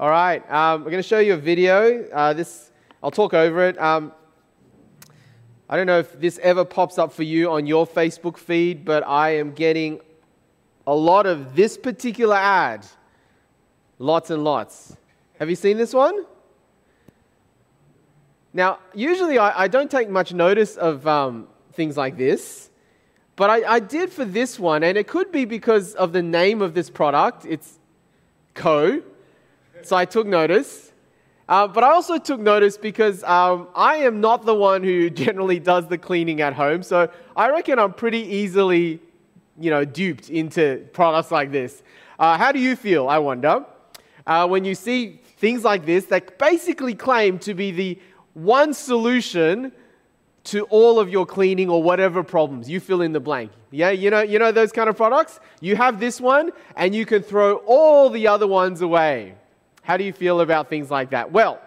All right, um, we're going to show you a video. Uh, this I'll talk over it. Um, I don't know if this ever pops up for you on your Facebook feed, but I am getting a lot of this particular ad. Lots and lots. Have you seen this one? Now, usually I, I don't take much notice of um, things like this, but I, I did for this one, and it could be because of the name of this product. It's Co. So I took notice. Uh, but I also took notice because um, I am not the one who generally does the cleaning at home. So I reckon I'm pretty easily, you know, duped into products like this. Uh, how do you feel, I wonder, uh, when you see things like this that basically claim to be the one solution to all of your cleaning or whatever problems. You fill in the blank. Yeah, you know, you know those kind of products? You have this one and you can throw all the other ones away. How do you feel about things like that? Well,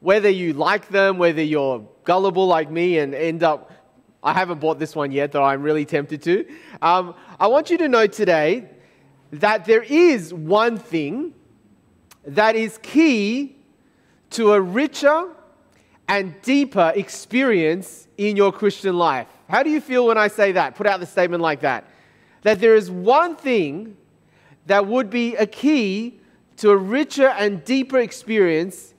whether you like them, whether you're gullible like me and end up, I haven't bought this one yet, though I'm really tempted to. Um, I want you to know today that there is one thing that is key to a richer and deeper experience in your Christian life. How do you feel when I say that? Put out the statement like that. That there is one thing that would be a key to a richer and deeper experience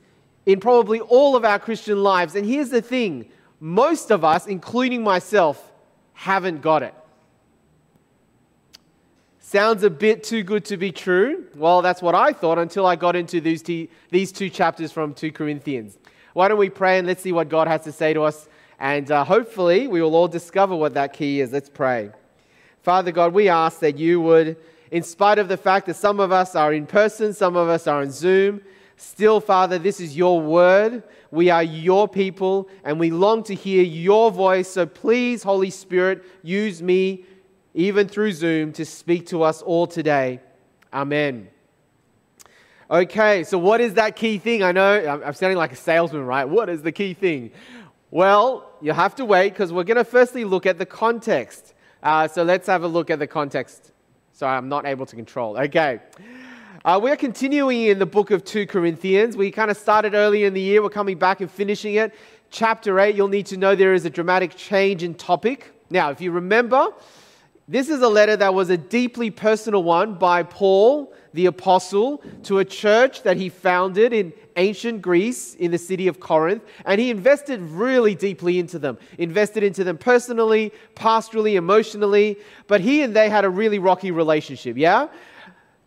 in probably all of our Christian lives. And here's the thing most of us, including myself, haven't got it. Sounds a bit too good to be true. Well, that's what I thought until I got into these, t- these two chapters from 2 Corinthians. Why don't we pray and let's see what God has to say to us? And uh, hopefully, we will all discover what that key is. Let's pray. Father God, we ask that you would, in spite of the fact that some of us are in person, some of us are on Zoom, still, Father, this is your word. We are your people, and we long to hear your voice. So please, Holy Spirit, use me even through Zoom, to speak to us all today. Amen. Okay, so what is that key thing? I know I'm sounding like a salesman, right? What is the key thing? Well, you have to wait because we're going to firstly look at the context. Uh, so let's have a look at the context. Sorry, I'm not able to control. Okay. Uh, we're continuing in the book of 2 Corinthians. We kind of started early in the year. We're coming back and finishing it. Chapter 8, you'll need to know there is a dramatic change in topic. Now, if you remember, this is a letter that was a deeply personal one by Paul, the apostle, to a church that he founded in ancient Greece in the city of Corinth. And he invested really deeply into them, invested into them personally, pastorally, emotionally. But he and they had a really rocky relationship, yeah?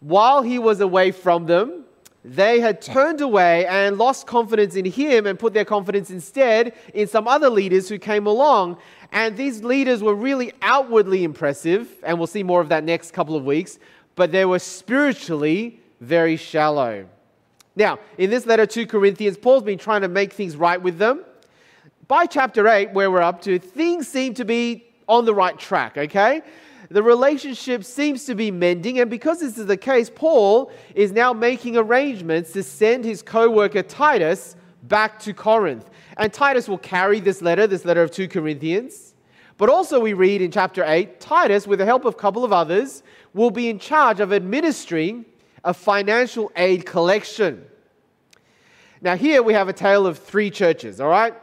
While he was away from them, they had turned away and lost confidence in him and put their confidence instead in some other leaders who came along and these leaders were really outwardly impressive, and we'll see more of that next couple of weeks, but they were spiritually very shallow. Now, in this letter to Corinthians, Paul's been trying to make things right with them. By chapter 8, where we're up to, things seem to be on the right track, okay? The relationship seems to be mending, and because this is the case, Paul is now making arrangements to send his co worker Titus back to Corinth. And Titus will carry this letter, this letter of 2 Corinthians. But also, we read in chapter 8, Titus, with the help of a couple of others, will be in charge of administering a financial aid collection. Now, here we have a tale of three churches, all right?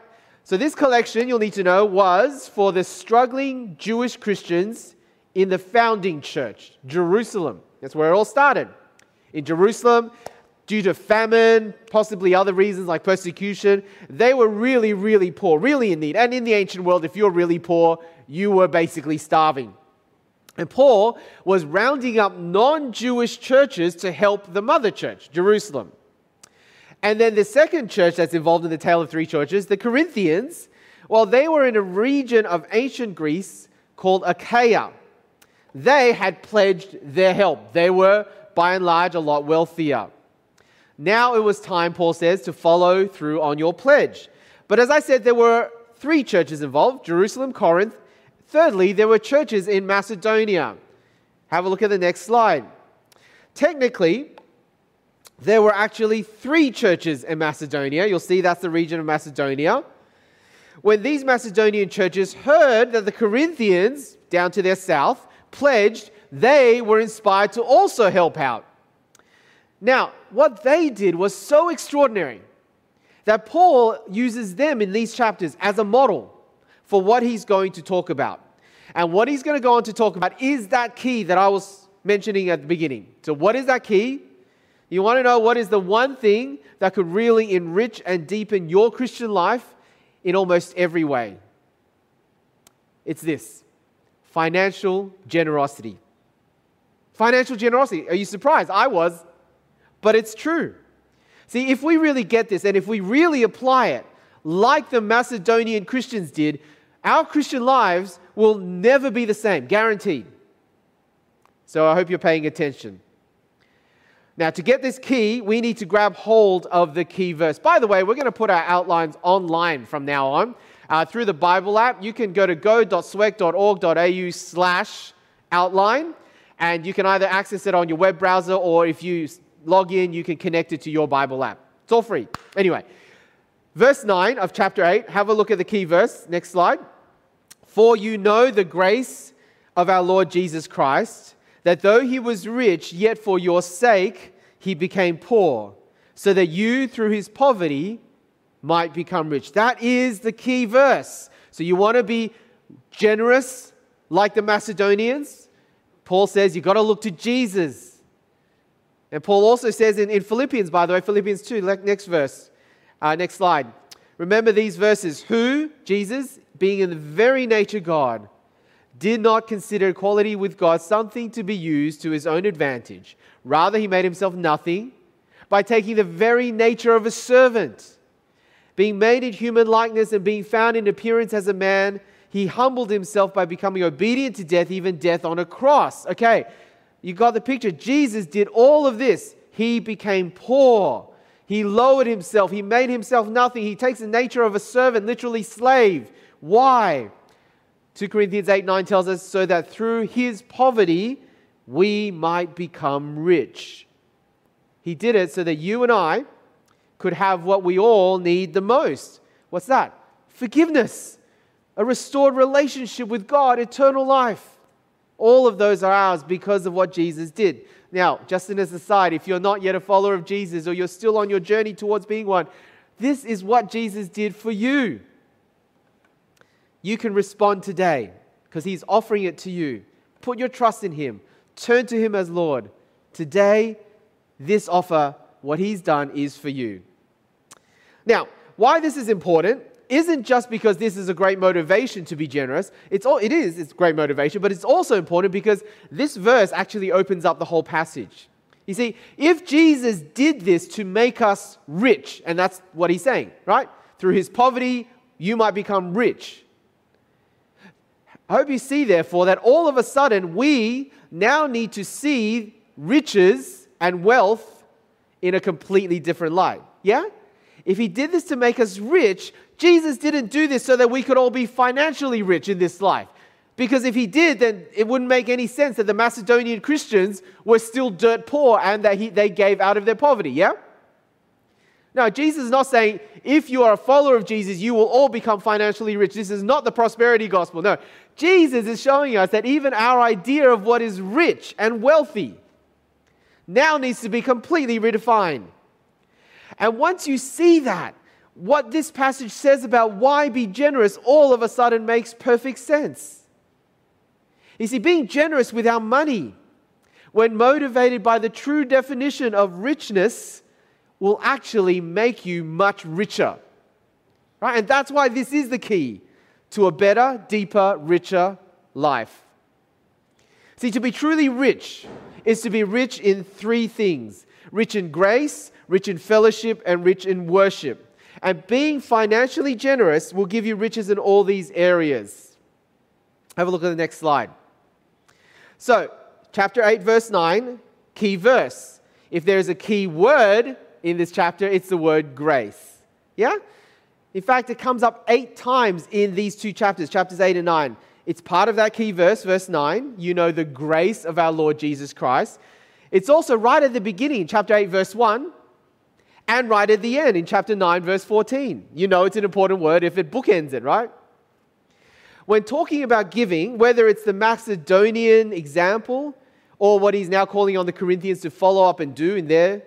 So, this collection, you'll need to know, was for the struggling Jewish Christians in the founding church, Jerusalem. That's where it all started. In Jerusalem, due to famine, possibly other reasons like persecution, they were really, really poor, really in need. And in the ancient world, if you're really poor, you were basically starving. And Paul was rounding up non Jewish churches to help the mother church, Jerusalem. And then the second church that's involved in the tale of three churches, the Corinthians, well, they were in a region of ancient Greece called Achaia. They had pledged their help. They were, by and large, a lot wealthier. Now it was time, Paul says, to follow through on your pledge. But as I said, there were three churches involved Jerusalem, Corinth. Thirdly, there were churches in Macedonia. Have a look at the next slide. Technically, there were actually three churches in Macedonia. You'll see that's the region of Macedonia. When these Macedonian churches heard that the Corinthians, down to their south, pledged, they were inspired to also help out. Now, what they did was so extraordinary that Paul uses them in these chapters as a model for what he's going to talk about. And what he's going to go on to talk about is that key that I was mentioning at the beginning. So, what is that key? You want to know what is the one thing that could really enrich and deepen your Christian life in almost every way? It's this financial generosity. Financial generosity. Are you surprised? I was, but it's true. See, if we really get this and if we really apply it, like the Macedonian Christians did, our Christian lives will never be the same, guaranteed. So I hope you're paying attention. Now, to get this key, we need to grab hold of the key verse. By the way, we're going to put our outlines online from now on uh, through the Bible app. You can go to go.swec.org.au slash outline, and you can either access it on your web browser or if you log in, you can connect it to your Bible app. It's all free. Anyway, verse 9 of chapter 8, have a look at the key verse. Next slide. For you know the grace of our Lord Jesus Christ that though he was rich, yet for your sake he became poor, so that you through his poverty might become rich. That is the key verse. So you want to be generous like the Macedonians? Paul says you've got to look to Jesus. And Paul also says in, in Philippians, by the way, Philippians 2, next verse, uh, next slide. Remember these verses. Who, Jesus, being in the very nature God, did not consider equality with God something to be used to his own advantage. Rather, he made himself nothing by taking the very nature of a servant. Being made in human likeness and being found in appearance as a man, he humbled himself by becoming obedient to death, even death on a cross. Okay, you got the picture. Jesus did all of this. He became poor. He lowered himself. He made himself nothing. He takes the nature of a servant, literally slave. Why? 2 Corinthians 8 9 tells us, so that through his poverty we might become rich. He did it so that you and I could have what we all need the most. What's that? Forgiveness, a restored relationship with God, eternal life. All of those are ours because of what Jesus did. Now, just as an aside, if you're not yet a follower of Jesus or you're still on your journey towards being one, this is what Jesus did for you you can respond today because He's offering it to you. Put your trust in Him, turn to Him as Lord. Today, this offer, what He's done, is for you. Now, why this is important isn't just because this is a great motivation to be generous. It's all, it is, it's great motivation, but it's also important because this verse actually opens up the whole passage. You see, if Jesus did this to make us rich, and that's what he's saying, right? Through his poverty, you might become rich. I hope you see, therefore, that all of a sudden we now need to see riches and wealth in a completely different light. Yeah? If he did this to make us rich, Jesus didn't do this so that we could all be financially rich in this life. Because if he did, then it wouldn't make any sense that the Macedonian Christians were still dirt poor and that he, they gave out of their poverty. Yeah? Now, Jesus is not saying if you are a follower of Jesus, you will all become financially rich. This is not the prosperity gospel. No. Jesus is showing us that even our idea of what is rich and wealthy now needs to be completely redefined. And once you see that, what this passage says about why be generous all of a sudden makes perfect sense. You see, being generous with our money, when motivated by the true definition of richness, will actually make you much richer. Right? And that's why this is the key to a better, deeper, richer life. See, to be truly rich is to be rich in three things rich in grace, rich in fellowship, and rich in worship. And being financially generous will give you riches in all these areas. Have a look at the next slide. So, chapter 8, verse 9, key verse. If there is a key word, in this chapter, it's the word grace. Yeah? In fact, it comes up eight times in these two chapters, chapters 8 and 9. It's part of that key verse, verse 9. You know the grace of our Lord Jesus Christ. It's also right at the beginning, chapter 8, verse 1, and right at the end in chapter 9, verse 14. You know it's an important word if it bookends it, right? When talking about giving, whether it's the Macedonian example or what he's now calling on the Corinthians to follow up and do in their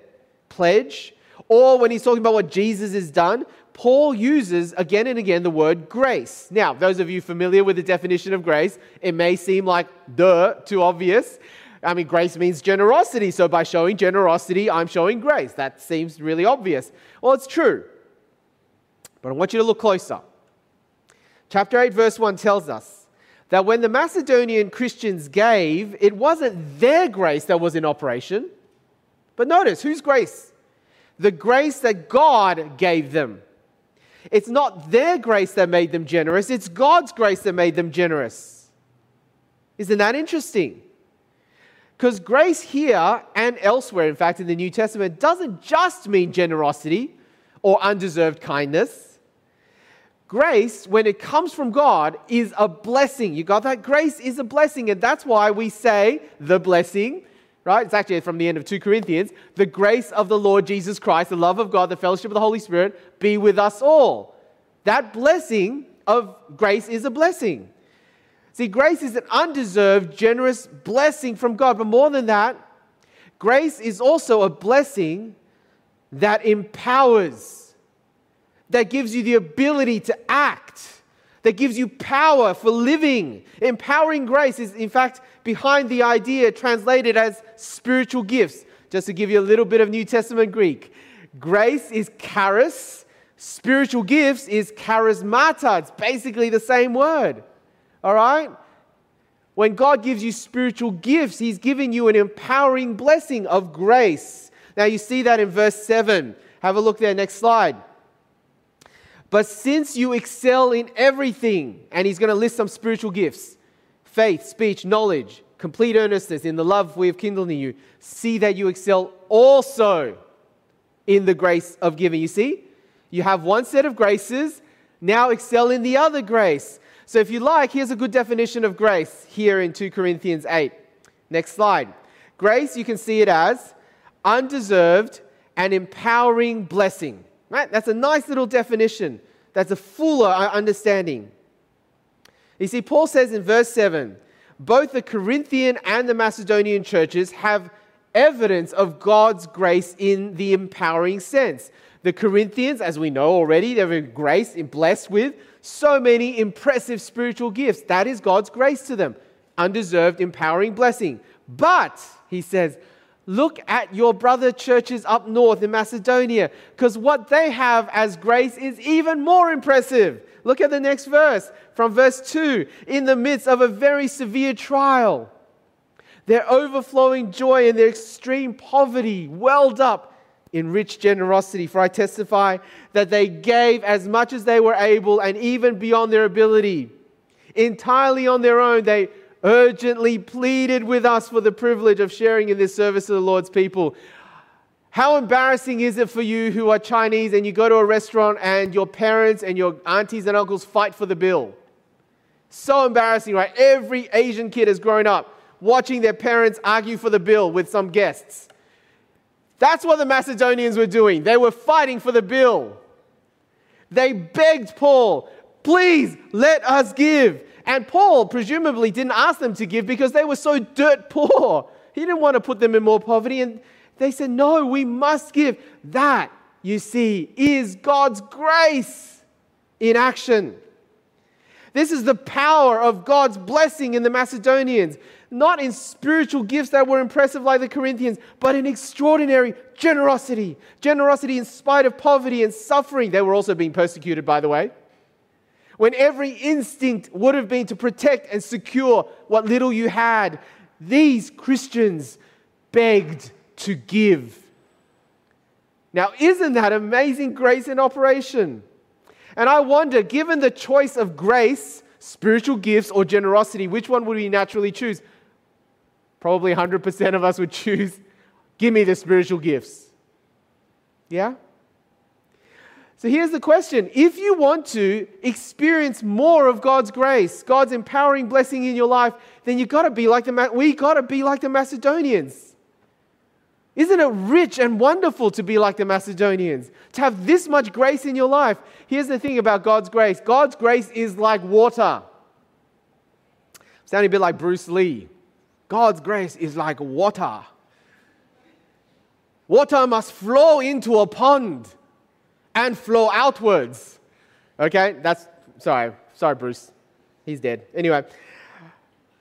pledge, or when he's talking about what Jesus has done, Paul uses again and again the word grace. Now, those of you familiar with the definition of grace, it may seem like duh, too obvious. I mean, grace means generosity. So by showing generosity, I'm showing grace. That seems really obvious. Well, it's true. But I want you to look closer. Chapter 8, verse 1 tells us that when the Macedonian Christians gave, it wasn't their grace that was in operation. But notice, whose grace? The grace that God gave them. It's not their grace that made them generous, it's God's grace that made them generous. Isn't that interesting? Because grace here and elsewhere, in fact, in the New Testament, doesn't just mean generosity or undeserved kindness. Grace, when it comes from God, is a blessing. You got that? Grace is a blessing. And that's why we say the blessing, right? It's actually from the end of 2 Corinthians. The grace of the Lord Jesus Christ, the love of God, the fellowship of the Holy Spirit be with us all. That blessing of grace is a blessing. See, grace is an undeserved, generous blessing from God. But more than that, grace is also a blessing that empowers that gives you the ability to act, that gives you power for living. Empowering grace is, in fact, behind the idea translated as spiritual gifts. Just to give you a little bit of New Testament Greek, grace is charis, spiritual gifts is charismata. It's basically the same word. All right? When God gives you spiritual gifts, He's giving you an empowering blessing of grace. Now, you see that in verse 7. Have a look there, next slide. But since you excel in everything, and he's going to list some spiritual gifts faith, speech, knowledge, complete earnestness in the love we have kindled in you, see that you excel also in the grace of giving. You see, you have one set of graces, now excel in the other grace. So, if you like, here's a good definition of grace here in 2 Corinthians 8. Next slide. Grace, you can see it as undeserved and empowering blessing. Right? That's a nice little definition. That's a fuller understanding. You see, Paul says in verse 7 both the Corinthian and the Macedonian churches have evidence of God's grace in the empowering sense. The Corinthians, as we know already, they were grace and blessed with so many impressive spiritual gifts. That is God's grace to them, undeserved, empowering blessing. But, he says, Look at your brother churches up north in Macedonia, because what they have as grace is even more impressive. Look at the next verse from verse 2. In the midst of a very severe trial, their overflowing joy and their extreme poverty welled up in rich generosity. For I testify that they gave as much as they were able and even beyond their ability. Entirely on their own, they urgently pleaded with us for the privilege of sharing in this service of the Lord's people. How embarrassing is it for you who are Chinese and you go to a restaurant and your parents and your aunties and uncles fight for the bill? So embarrassing, right? Every Asian kid has grown up watching their parents argue for the bill with some guests. That's what the Macedonians were doing. They were fighting for the bill. They begged Paul, please let us give. And Paul presumably didn't ask them to give because they were so dirt poor. He didn't want to put them in more poverty. And they said, No, we must give. That, you see, is God's grace in action. This is the power of God's blessing in the Macedonians, not in spiritual gifts that were impressive like the Corinthians, but in extraordinary generosity. Generosity in spite of poverty and suffering. They were also being persecuted, by the way when every instinct would have been to protect and secure what little you had, these Christians begged to give. Now, isn't that amazing grace in operation? And I wonder, given the choice of grace, spiritual gifts, or generosity, which one would we naturally choose? Probably 100% of us would choose, give me the spiritual gifts. Yeah? So here's the question if you want to experience more of God's grace, God's empowering blessing in your life, then you've got to be like the, we got to be like the Macedonians. Isn't it rich and wonderful to be like the Macedonians? To have this much grace in your life. Here's the thing about God's grace God's grace is like water. Sounding a bit like Bruce Lee. God's grace is like water. Water must flow into a pond and flow outwards. Okay, that's sorry, sorry, Bruce. He's dead. Anyway,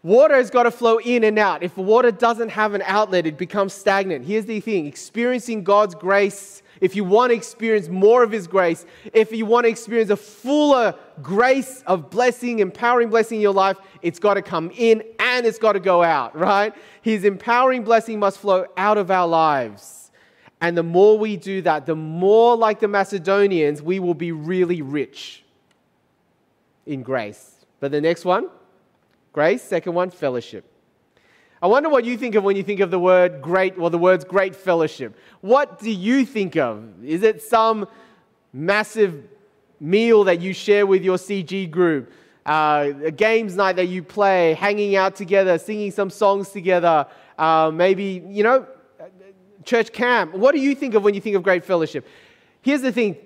water has got to flow in and out. If water doesn't have an outlet, it becomes stagnant. Here's the thing experiencing God's grace, if you want to experience more of His grace, if you want to experience a fuller grace of blessing, empowering blessing in your life, it's got to come in and it's got to go out, right? His empowering blessing must flow out of our lives. And the more we do that, the more like the Macedonians, we will be really rich in grace. But the next one, grace. Second one, fellowship. I wonder what you think of when you think of the word great or the words great fellowship. What do you think of? Is it some massive meal that you share with your CG group? Uh, a games night that you play, hanging out together, singing some songs together, uh, maybe, you know, church camp. What do you think of when you think of great fellowship? Here's the thing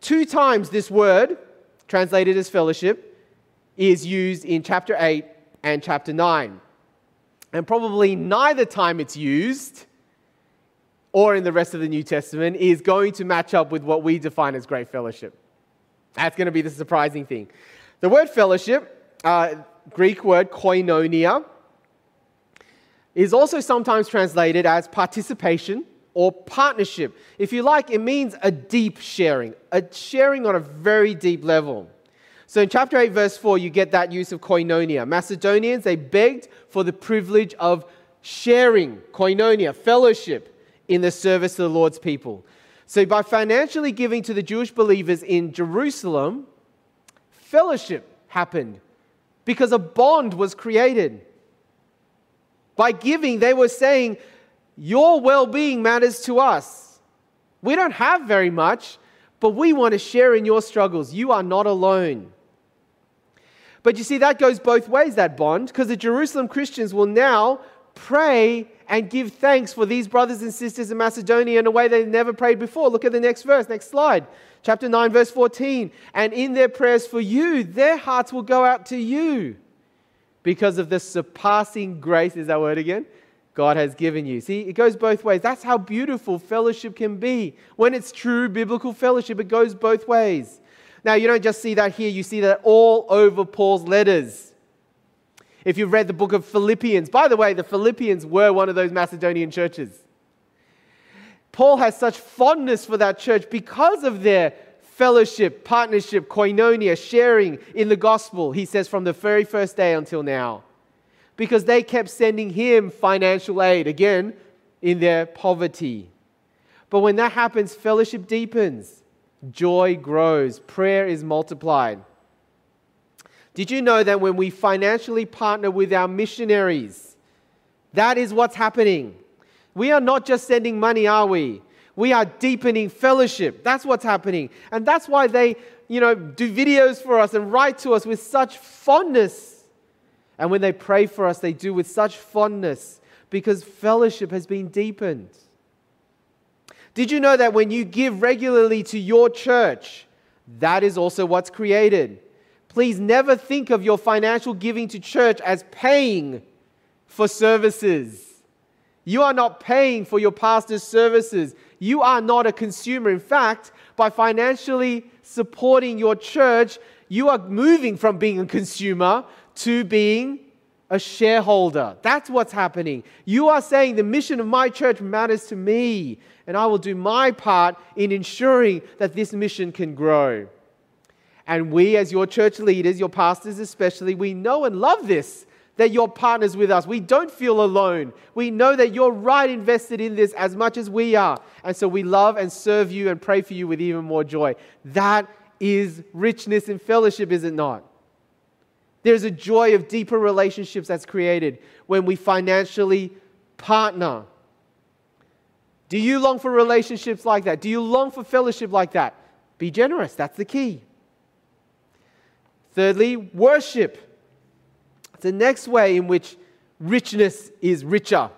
two times this word, translated as fellowship, is used in chapter 8 and chapter 9. And probably neither time it's used or in the rest of the New Testament is going to match up with what we define as great fellowship. That's going to be the surprising thing. The word fellowship, uh, Greek word koinonia, is also sometimes translated as participation or partnership. If you like, it means a deep sharing, a sharing on a very deep level. So in chapter 8, verse 4, you get that use of koinonia. Macedonians, they begged for the privilege of sharing, koinonia, fellowship in the service of the Lord's people. So by financially giving to the Jewish believers in Jerusalem, fellowship happened because a bond was created. By giving, they were saying, Your well being matters to us. We don't have very much, but we want to share in your struggles. You are not alone. But you see, that goes both ways, that bond, because the Jerusalem Christians will now pray and give thanks for these brothers and sisters in Macedonia in a way they've never prayed before. Look at the next verse, next slide. Chapter 9, verse 14. And in their prayers for you, their hearts will go out to you because of the surpassing grace, is that word again? God has given you. See, it goes both ways. That's how beautiful fellowship can be. When it's true biblical fellowship, it goes both ways. Now, you don't just see that here, you see that all over Paul's letters. If you've read the book of Philippians, by the way, the Philippians were one of those Macedonian churches. Paul has such fondness for that church because of their fellowship, partnership, koinonia, sharing in the gospel, he says, from the very first day until now. Because they kept sending him financial aid, again, in their poverty. But when that happens, fellowship deepens joy grows, prayer is multiplied. Did you know that when we financially partner with our missionaries, that is what's happening? We are not just sending money, are we? We are deepening fellowship. That's what's happening. And that's why they, you know, do videos for us and write to us with such fondness. And when they pray for us, they do with such fondness because fellowship has been deepened. Did you know that when you give regularly to your church, that is also what's created? Please never think of your financial giving to church as paying for services. You are not paying for your pastor's services. You are not a consumer. In fact, by financially supporting your church, you are moving from being a consumer to being a shareholder. That's what's happening. You are saying the mission of my church matters to me, and I will do my part in ensuring that this mission can grow. And we, as your church leaders, your pastors especially, we know and love this that you're partners with us. We don't feel alone. We know that you're right invested in this as much as we are. And so we love and serve you and pray for you with even more joy. That is richness in fellowship, is it not? There's a joy of deeper relationships that's created when we financially partner. Do you long for relationships like that? Do you long for fellowship like that? Be generous, that's the key. Thirdly, worship. It's the next way in which richness is richer.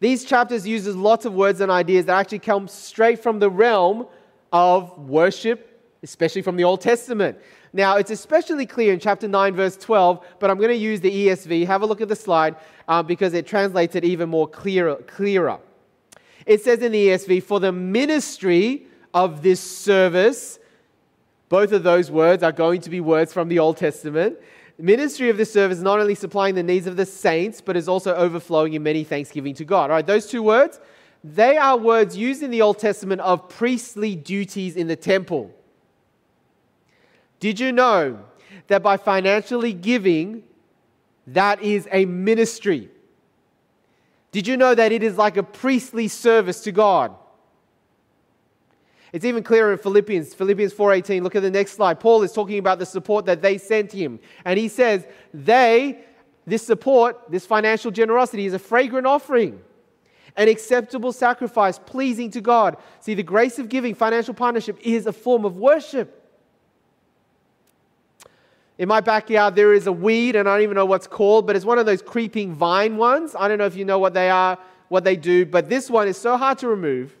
These chapters uses lots of words and ideas that actually come straight from the realm of worship especially from the Old Testament. Now, it's especially clear in chapter 9, verse 12, but I'm going to use the ESV. Have a look at the slide uh, because it translates it even more clearer, clearer. It says in the ESV, for the ministry of this service, both of those words are going to be words from the Old Testament. Ministry of this service is not only supplying the needs of the saints, but is also overflowing in many thanksgiving to God. All right, those two words, they are words used in the Old Testament of priestly duties in the temple. Did you know that by financially giving, that is a ministry? Did you know that it is like a priestly service to God? It's even clearer in Philippians, Philippians 4:18. Look at the next slide. Paul is talking about the support that they sent him, and he says, "They this support, this financial generosity is a fragrant offering, an acceptable sacrifice pleasing to God." See, the grace of giving, financial partnership is a form of worship. In my backyard, there is a weed, and I don't even know what's called, but it's one of those creeping vine ones. I don't know if you know what they are, what they do, but this one is so hard to remove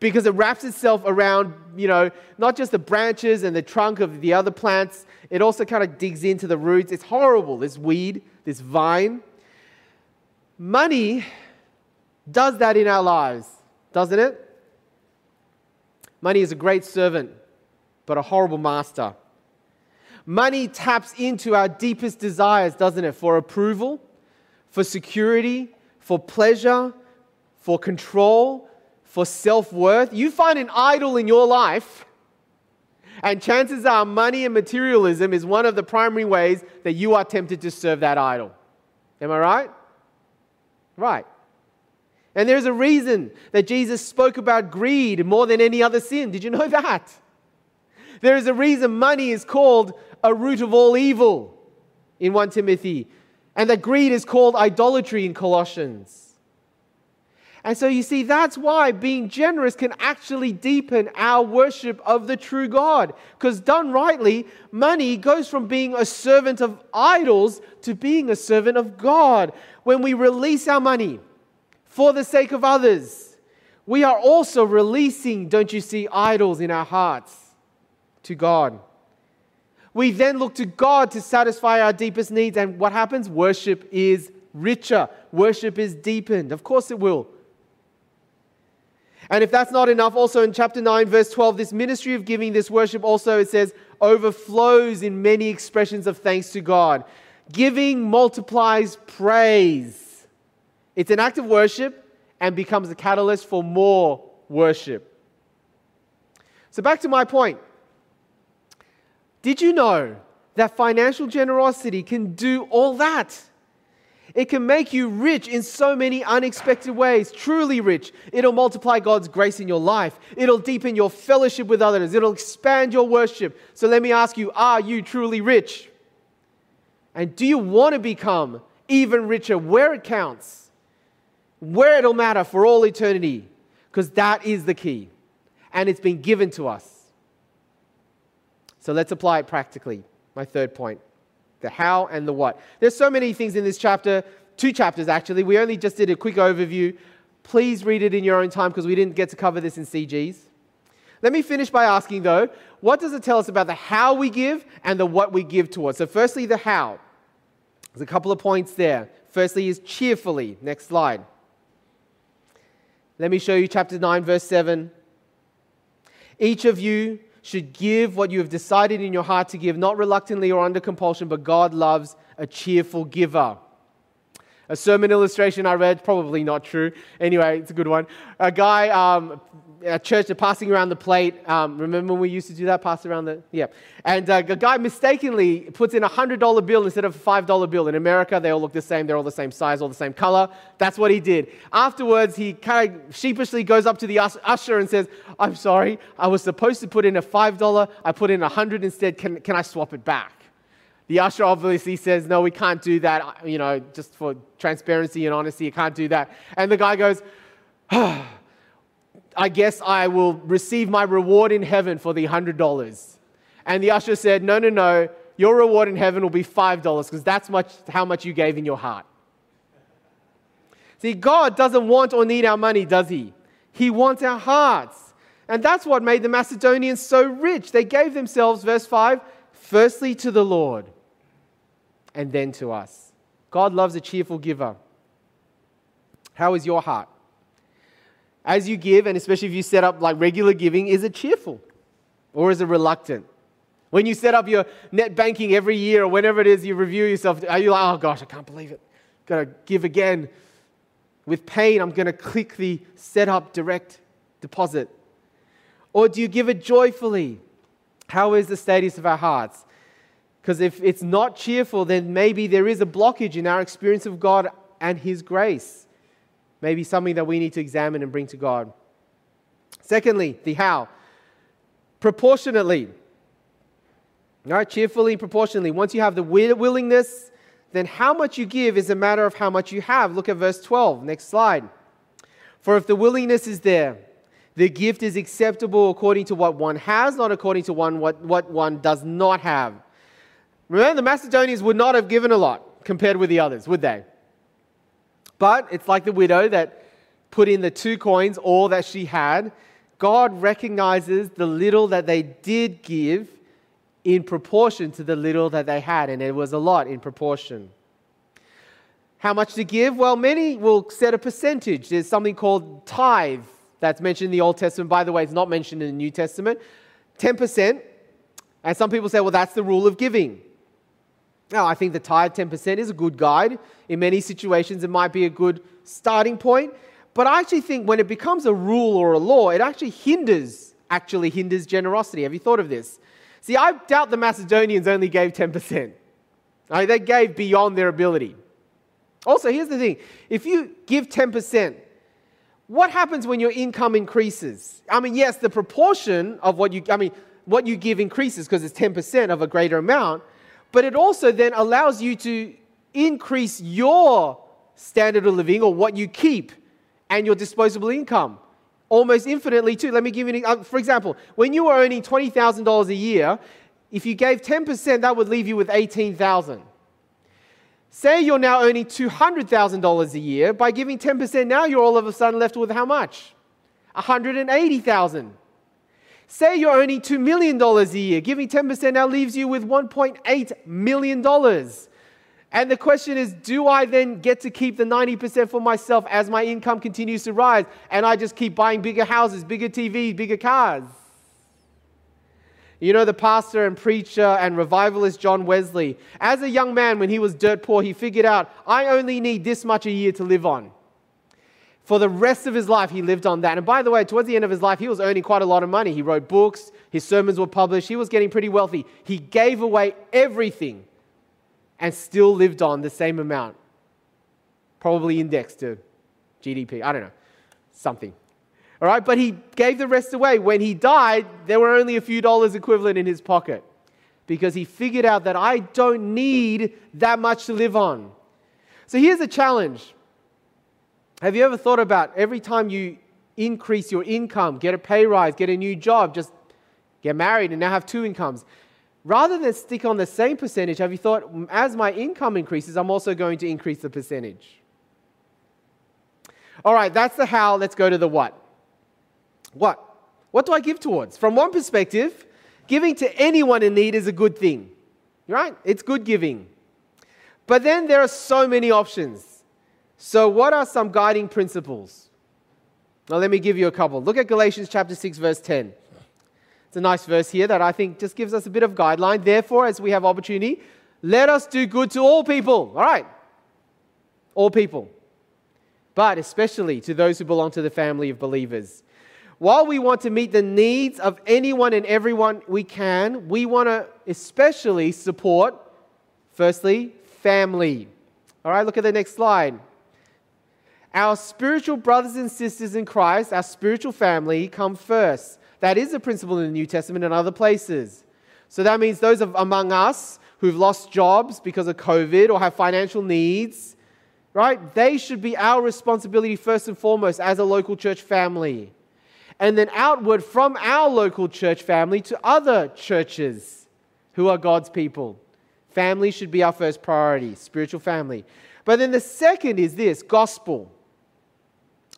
because it wraps itself around, you know, not just the branches and the trunk of the other plants, it also kind of digs into the roots. It's horrible, this weed, this vine. Money does that in our lives, doesn't it? Money is a great servant, but a horrible master. Money taps into our deepest desires, doesn't it? For approval, for security, for pleasure, for control, for self worth. You find an idol in your life, and chances are money and materialism is one of the primary ways that you are tempted to serve that idol. Am I right? Right. And there's a reason that Jesus spoke about greed more than any other sin. Did you know that? There is a reason money is called a root of all evil in 1 Timothy, and that greed is called idolatry in Colossians. And so you see, that's why being generous can actually deepen our worship of the true God. Because done rightly, money goes from being a servant of idols to being a servant of God. When we release our money for the sake of others, we are also releasing, don't you see, idols in our hearts to God. We then look to God to satisfy our deepest needs. And what happens? Worship is richer, worship is deepened. Of course, it will. And if that's not enough, also in chapter 9, verse 12, this ministry of giving, this worship also, it says, overflows in many expressions of thanks to God. Giving multiplies praise. It's an act of worship and becomes a catalyst for more worship. So, back to my point. Did you know that financial generosity can do all that? It can make you rich in so many unexpected ways, truly rich. It'll multiply God's grace in your life. It'll deepen your fellowship with others. It'll expand your worship. So let me ask you are you truly rich? And do you want to become even richer where it counts, where it'll matter for all eternity? Because that is the key. And it's been given to us. So let's apply it practically. My third point the how and the what. There's so many things in this chapter, two chapters actually. We only just did a quick overview. Please read it in your own time because we didn't get to cover this in CGs. Let me finish by asking though, what does it tell us about the how we give and the what we give towards? So, firstly, the how. There's a couple of points there. Firstly, is cheerfully. Next slide. Let me show you chapter 9, verse 7. Each of you should give what you have decided in your heart to give, not reluctantly or under compulsion, but God loves a cheerful giver. A sermon illustration I read, probably not true. Anyway, it's a good one. A guy um, at church, they're passing around the plate. Um, remember when we used to do that? Pass around the. Yeah. And uh, a guy mistakenly puts in a $100 bill instead of a $5 bill. In America, they all look the same. They're all the same size, all the same color. That's what he did. Afterwards, he kind of sheepishly goes up to the usher and says, I'm sorry, I was supposed to put in a $5. I put in a 100 instead. Can, can I swap it back? The usher obviously says, No, we can't do that. You know, just for transparency and honesty, you can't do that. And the guy goes, I guess I will receive my reward in heaven for the $100. And the usher said, No, no, no, your reward in heaven will be $5 because that's much, how much you gave in your heart. See, God doesn't want or need our money, does He? He wants our hearts. And that's what made the Macedonians so rich. They gave themselves, verse 5, firstly to the Lord and then to us. God loves a cheerful giver. How is your heart? As you give, and especially if you set up like regular giving, is it cheerful or is it reluctant? When you set up your net banking every year or whenever it is you review yourself, are you like, oh gosh, I can't believe it? Gotta give again. With pain, I'm gonna click the set up direct deposit. Or do you give it joyfully? How is the status of our hearts? Because if it's not cheerful, then maybe there is a blockage in our experience of God and His grace. Maybe something that we need to examine and bring to God. Secondly, the how. Proportionately. All right, cheerfully, proportionally. Once you have the willingness, then how much you give is a matter of how much you have. Look at verse 12. Next slide. For if the willingness is there, the gift is acceptable according to what one has, not according to one, what, what one does not have. Remember, the Macedonians would not have given a lot compared with the others, would they? But it's like the widow that put in the two coins, all that she had. God recognizes the little that they did give in proportion to the little that they had, and it was a lot in proportion. How much to give? Well, many will set a percentage. There's something called tithe that's mentioned in the Old Testament. By the way, it's not mentioned in the New Testament. 10%. And some people say, well, that's the rule of giving. Now, I think the tithe 10% is a good guide. In many situations, it might be a good starting point. But I actually think when it becomes a rule or a law, it actually hinders, actually hinders generosity. Have you thought of this? See, I doubt the Macedonians only gave 10%. Right? They gave beyond their ability. Also, here's the thing if you give 10%, what happens when your income increases? I mean, yes, the proportion of what you, I mean, what you give increases because it's 10% of a greater amount, but it also then allows you to increase your standard of living or what you keep and your disposable income almost infinitely too. Let me give you an example. Um, for example, when you were earning $20,000 a year, if you gave 10%, that would leave you with 18,000. Say you're now earning $200,000 a year. By giving 10% now, you're all of a sudden left with how much? 180,000. Say you're earning $2 million a year. Giving 10% now leaves you with $1.8 million. And the question is do I then get to keep the 90% for myself as my income continues to rise and I just keep buying bigger houses, bigger TVs, bigger cars? You know, the pastor and preacher and revivalist John Wesley, as a young man when he was dirt poor, he figured out, I only need this much a year to live on. For the rest of his life, he lived on that. And by the way, towards the end of his life, he was earning quite a lot of money. He wrote books, his sermons were published, he was getting pretty wealthy. He gave away everything and still lived on the same amount. Probably indexed to GDP. I don't know. Something. All right, but he gave the rest away. When he died, there were only a few dollars equivalent in his pocket because he figured out that I don't need that much to live on. So here's a challenge. Have you ever thought about every time you increase your income, get a pay rise, get a new job, just get married and now have two incomes? Rather than stick on the same percentage, have you thought, as my income increases, I'm also going to increase the percentage? All right, that's the how. Let's go to the what. What? What do I give towards? From one perspective, giving to anyone in need is a good thing, right? It's good giving. But then there are so many options. So, what are some guiding principles? Now, let me give you a couple. Look at Galatians chapter 6, verse 10. It's a nice verse here that I think just gives us a bit of guideline. Therefore, as we have opportunity, let us do good to all people. All right. All people. But especially to those who belong to the family of believers. While we want to meet the needs of anyone and everyone we can, we want to especially support, firstly, family. All right, look at the next slide. Our spiritual brothers and sisters in Christ, our spiritual family, come first. That is a principle in the New Testament and other places. So that means those of, among us who've lost jobs because of COVID or have financial needs, right? They should be our responsibility first and foremost as a local church family and then outward from our local church family to other churches who are God's people. Family should be our first priority, spiritual family. But then the second is this gospel.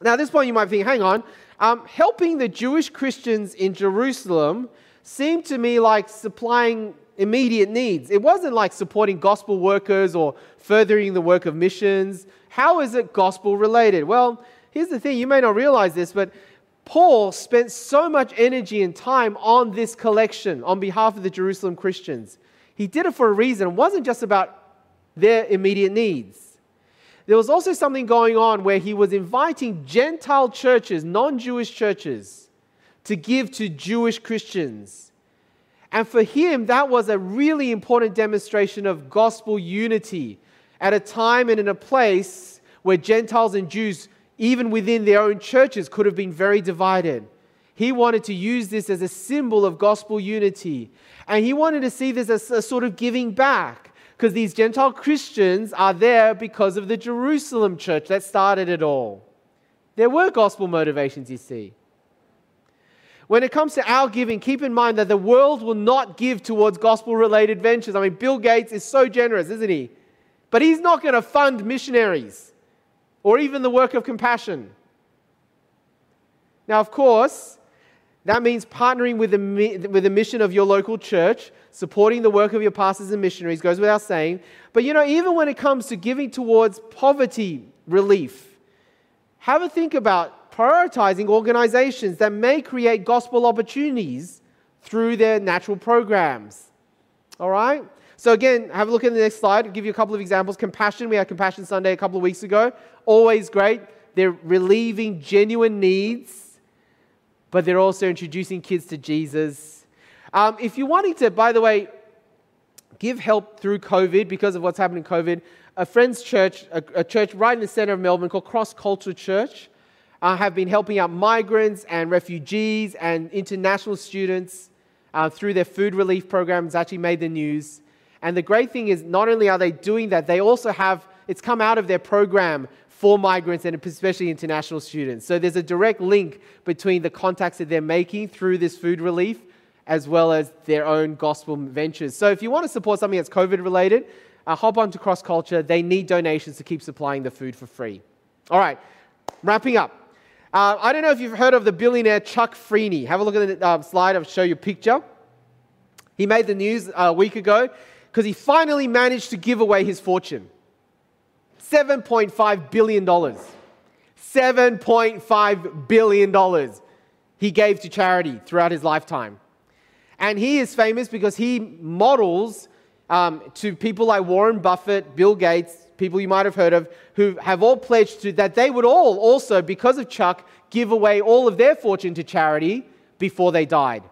Now, at this point, you might think, hang on, um, helping the Jewish Christians in Jerusalem seemed to me like supplying immediate needs. It wasn't like supporting gospel workers or furthering the work of missions. How is it gospel related? Well, here's the thing you may not realize this, but Paul spent so much energy and time on this collection on behalf of the Jerusalem Christians. He did it for a reason. It wasn't just about their immediate needs. There was also something going on where he was inviting Gentile churches, non Jewish churches, to give to Jewish Christians. And for him, that was a really important demonstration of gospel unity at a time and in a place where Gentiles and Jews even within their own churches, could have been very divided. He wanted to use this as a symbol of gospel unity. And he wanted to see this as a sort of giving back because these Gentile Christians are there because of the Jerusalem church that started it all. There were gospel motivations, you see. When it comes to our giving, keep in mind that the world will not give towards gospel related ventures. I mean, Bill Gates is so generous, isn't he? But he's not going to fund missionaries or even the work of compassion. Now, of course, that means partnering with the, with the mission of your local church, supporting the work of your pastors and missionaries, goes without saying. But you know, even when it comes to giving towards poverty relief, have a think about prioritizing organizations that may create gospel opportunities through their natural programs. All right? So, again, have a look at the next slide. I'll give you a couple of examples. Compassion, we had Compassion Sunday a couple of weeks ago. Always great. They're relieving genuine needs, but they're also introducing kids to Jesus. Um, if you're wanting to, by the way, give help through COVID because of what's happened in COVID, a friend's church, a, a church right in the center of Melbourne called Cross Culture Church, uh, have been helping out migrants and refugees and international students uh, through their food relief programs. Actually, made the news. And the great thing is, not only are they doing that, they also have, it's come out of their program for migrants and especially international students. So there's a direct link between the contacts that they're making through this food relief as well as their own gospel ventures. So if you want to support something that's COVID related, uh, hop on to Cross Culture. They need donations to keep supplying the food for free. All right, wrapping up. Uh, I don't know if you've heard of the billionaire Chuck Feeney. Have a look at the uh, slide. I'll show you a picture. He made the news a week ago because he finally managed to give away his fortune $7.5 billion. $7.5 billion he gave to charity throughout his lifetime. And he is famous because he models um, to people like Warren Buffett, Bill Gates, people you might have heard of, who have all pledged to that they would all also, because of Chuck, give away all of their fortune to charity before they died.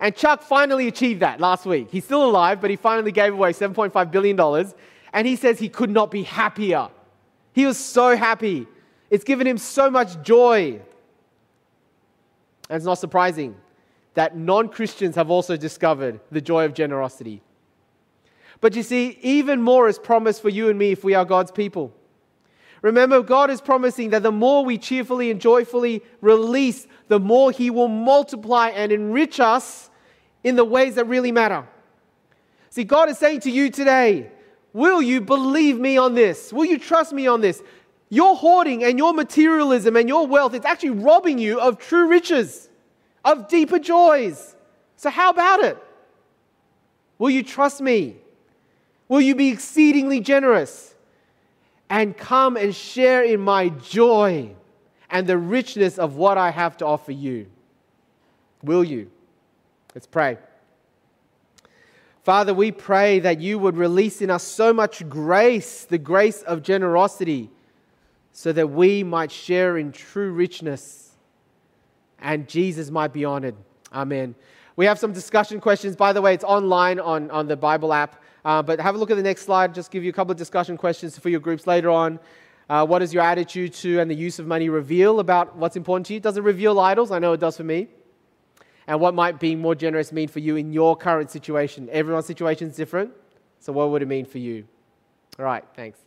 And Chuck finally achieved that last week. He's still alive, but he finally gave away $7.5 billion. And he says he could not be happier. He was so happy. It's given him so much joy. And it's not surprising that non Christians have also discovered the joy of generosity. But you see, even more is promised for you and me if we are God's people. Remember, God is promising that the more we cheerfully and joyfully release, the more He will multiply and enrich us in the ways that really matter. See, God is saying to you today, Will you believe me on this? Will you trust me on this? Your hoarding and your materialism and your wealth, it's actually robbing you of true riches, of deeper joys. So, how about it? Will you trust me? Will you be exceedingly generous and come and share in my joy and the richness of what I have to offer you? Will you? Let's pray. Father, we pray that you would release in us so much grace, the grace of generosity, so that we might share in true richness and Jesus might be honored. Amen. We have some discussion questions. By the way, it's online on, on the Bible app. Uh, but have a look at the next slide. Just give you a couple of discussion questions for your groups later on. Uh, what does your attitude to and the use of money reveal about what's important to you? Does it reveal idols? I know it does for me. And what might being more generous mean for you in your current situation? Everyone's situation is different. So, what would it mean for you? All right, thanks.